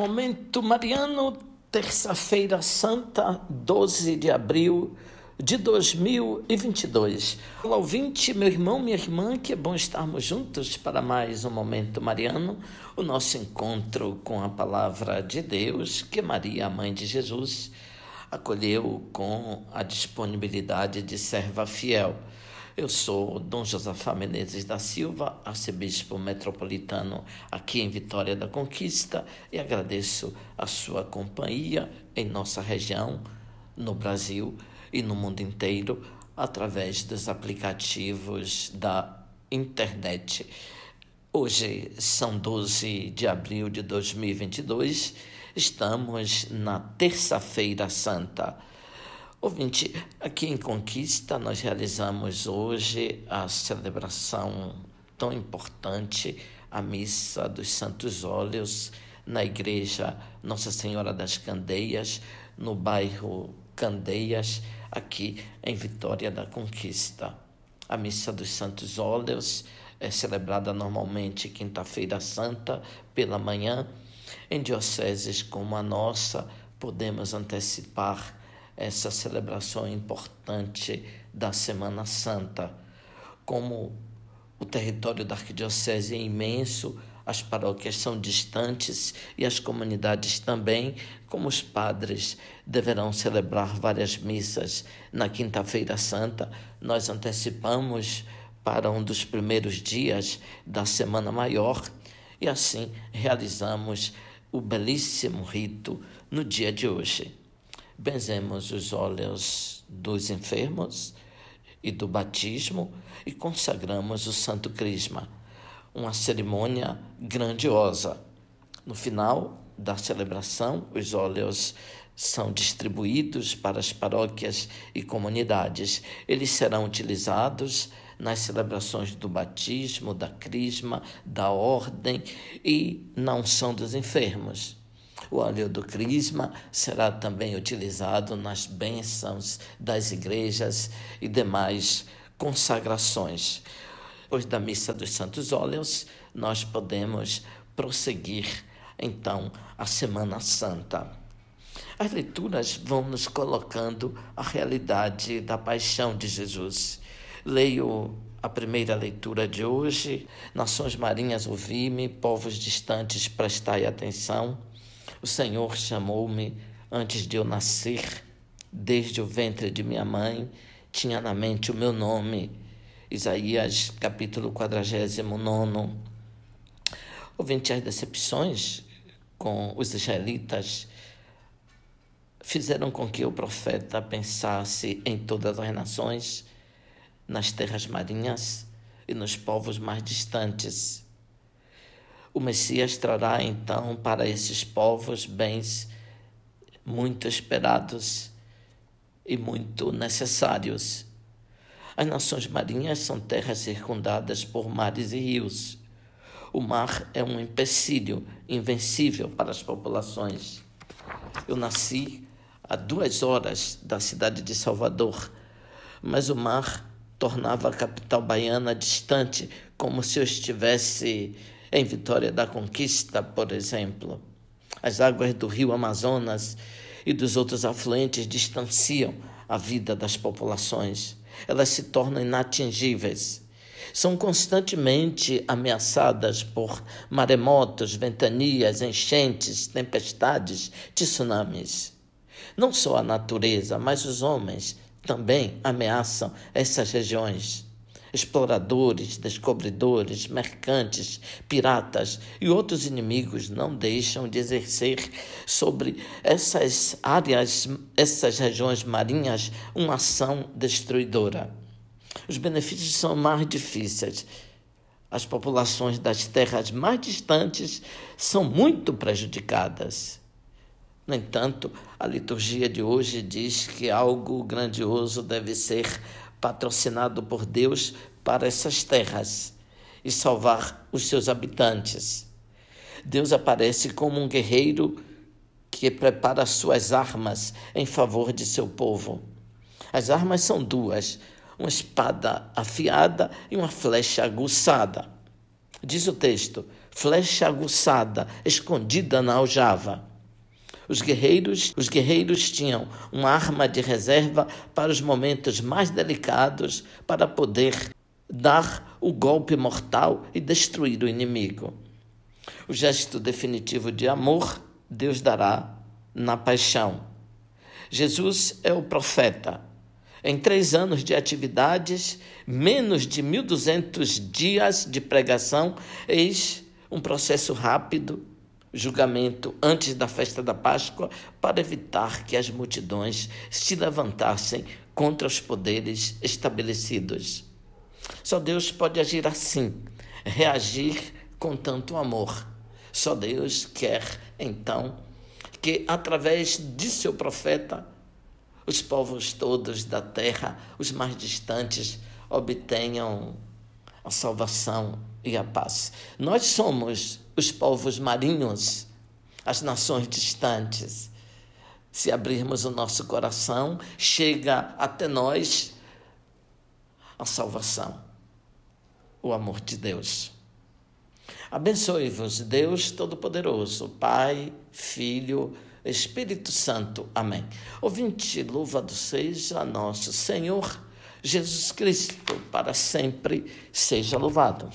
Momento Mariano, terça-feira santa, 12 de abril de 2022. Olá, ouvinte, meu irmão, minha irmã, que é bom estarmos juntos para mais um Momento Mariano, o nosso encontro com a palavra de Deus, que Maria, a mãe de Jesus, acolheu com a disponibilidade de serva fiel. Eu sou Dom Josafá Menezes da Silva, arcebispo metropolitano aqui em Vitória da Conquista, e agradeço a sua companhia em nossa região, no Brasil e no mundo inteiro, através dos aplicativos da internet. Hoje são 12 de abril de 2022, estamos na Terça-feira Santa. Ouvinte, aqui em Conquista nós realizamos hoje a celebração tão importante, a Missa dos Santos Óleos, na Igreja Nossa Senhora das Candeias, no bairro Candeias, aqui em Vitória da Conquista. A Missa dos Santos Óleos é celebrada normalmente quinta-feira santa pela manhã. Em dioceses como a nossa, podemos antecipar essa celebração importante da Semana Santa. Como o território da arquidiocese é imenso, as paróquias são distantes e as comunidades também, como os padres deverão celebrar várias missas na Quinta-feira Santa, nós antecipamos para um dos primeiros dias da Semana Maior e assim realizamos o belíssimo rito no dia de hoje benzemos os óleos dos enfermos e do batismo e consagramos o Santo Crisma, uma cerimônia grandiosa. No final da celebração, os óleos são distribuídos para as paróquias e comunidades. Eles serão utilizados nas celebrações do batismo, da crisma, da ordem e na unção dos enfermos. O óleo do crisma será também utilizado nas bênçãos das igrejas e demais consagrações. Depois da missa dos santos óleos, nós podemos prosseguir então a Semana Santa. As leituras vão nos colocando a realidade da paixão de Jesus. Leio a primeira leitura de hoje. Nações marinhas, ouvi-me, povos distantes, prestai atenção. O Senhor chamou-me antes de eu nascer, desde o ventre de minha mãe, tinha na mente o meu nome. Isaías capítulo 49. Ouvinte as decepções com os israelitas fizeram com que o profeta pensasse em todas as nações, nas terras marinhas e nos povos mais distantes. O Messias trará então para esses povos bens muito esperados e muito necessários. As nações marinhas são terras circundadas por mares e rios. O mar é um empecilho invencível para as populações. Eu nasci a duas horas da cidade de Salvador, mas o mar tornava a capital baiana distante, como se eu estivesse em Vitória da Conquista, por exemplo, as águas do rio Amazonas e dos outros afluentes distanciam a vida das populações. Elas se tornam inatingíveis. São constantemente ameaçadas por maremotos, ventanias, enchentes, tempestades, tsunamis. Não só a natureza, mas os homens também ameaçam essas regiões exploradores, descobridores, mercantes, piratas e outros inimigos não deixam de exercer sobre essas áreas, essas regiões marinhas, uma ação destruidora. Os benefícios são mais difíceis. As populações das terras mais distantes são muito prejudicadas. No entanto, a liturgia de hoje diz que algo grandioso deve ser patrocinado por Deus para essas terras e salvar os seus habitantes. Deus aparece como um guerreiro que prepara suas armas em favor de seu povo. As armas são duas: uma espada afiada e uma flecha aguçada. Diz o texto: flecha aguçada, escondida na aljava. Os guerreiros, os guerreiros tinham uma arma de reserva para os momentos mais delicados, para poder dar o golpe mortal e destruir o inimigo. O gesto definitivo de amor Deus dará na paixão. Jesus é o profeta. Em três anos de atividades, menos de 1.200 dias de pregação, eis um processo rápido, julgamento antes da festa da Páscoa para evitar que as multidões se levantassem contra os poderes estabelecidos. Só Deus pode agir assim, reagir com tanto amor. Só Deus quer, então, que através de seu profeta, os povos todos da terra, os mais distantes, obtenham a salvação e a paz. Nós somos os povos marinhos, as nações distantes. Se abrirmos o nosso coração, chega até nós a salvação, o amor de Deus. Abençoe-vos, Deus Todo-Poderoso, Pai, Filho, Espírito Santo. Amém. Ouvinte, louvado seja nosso Senhor Jesus Cristo, para sempre seja louvado.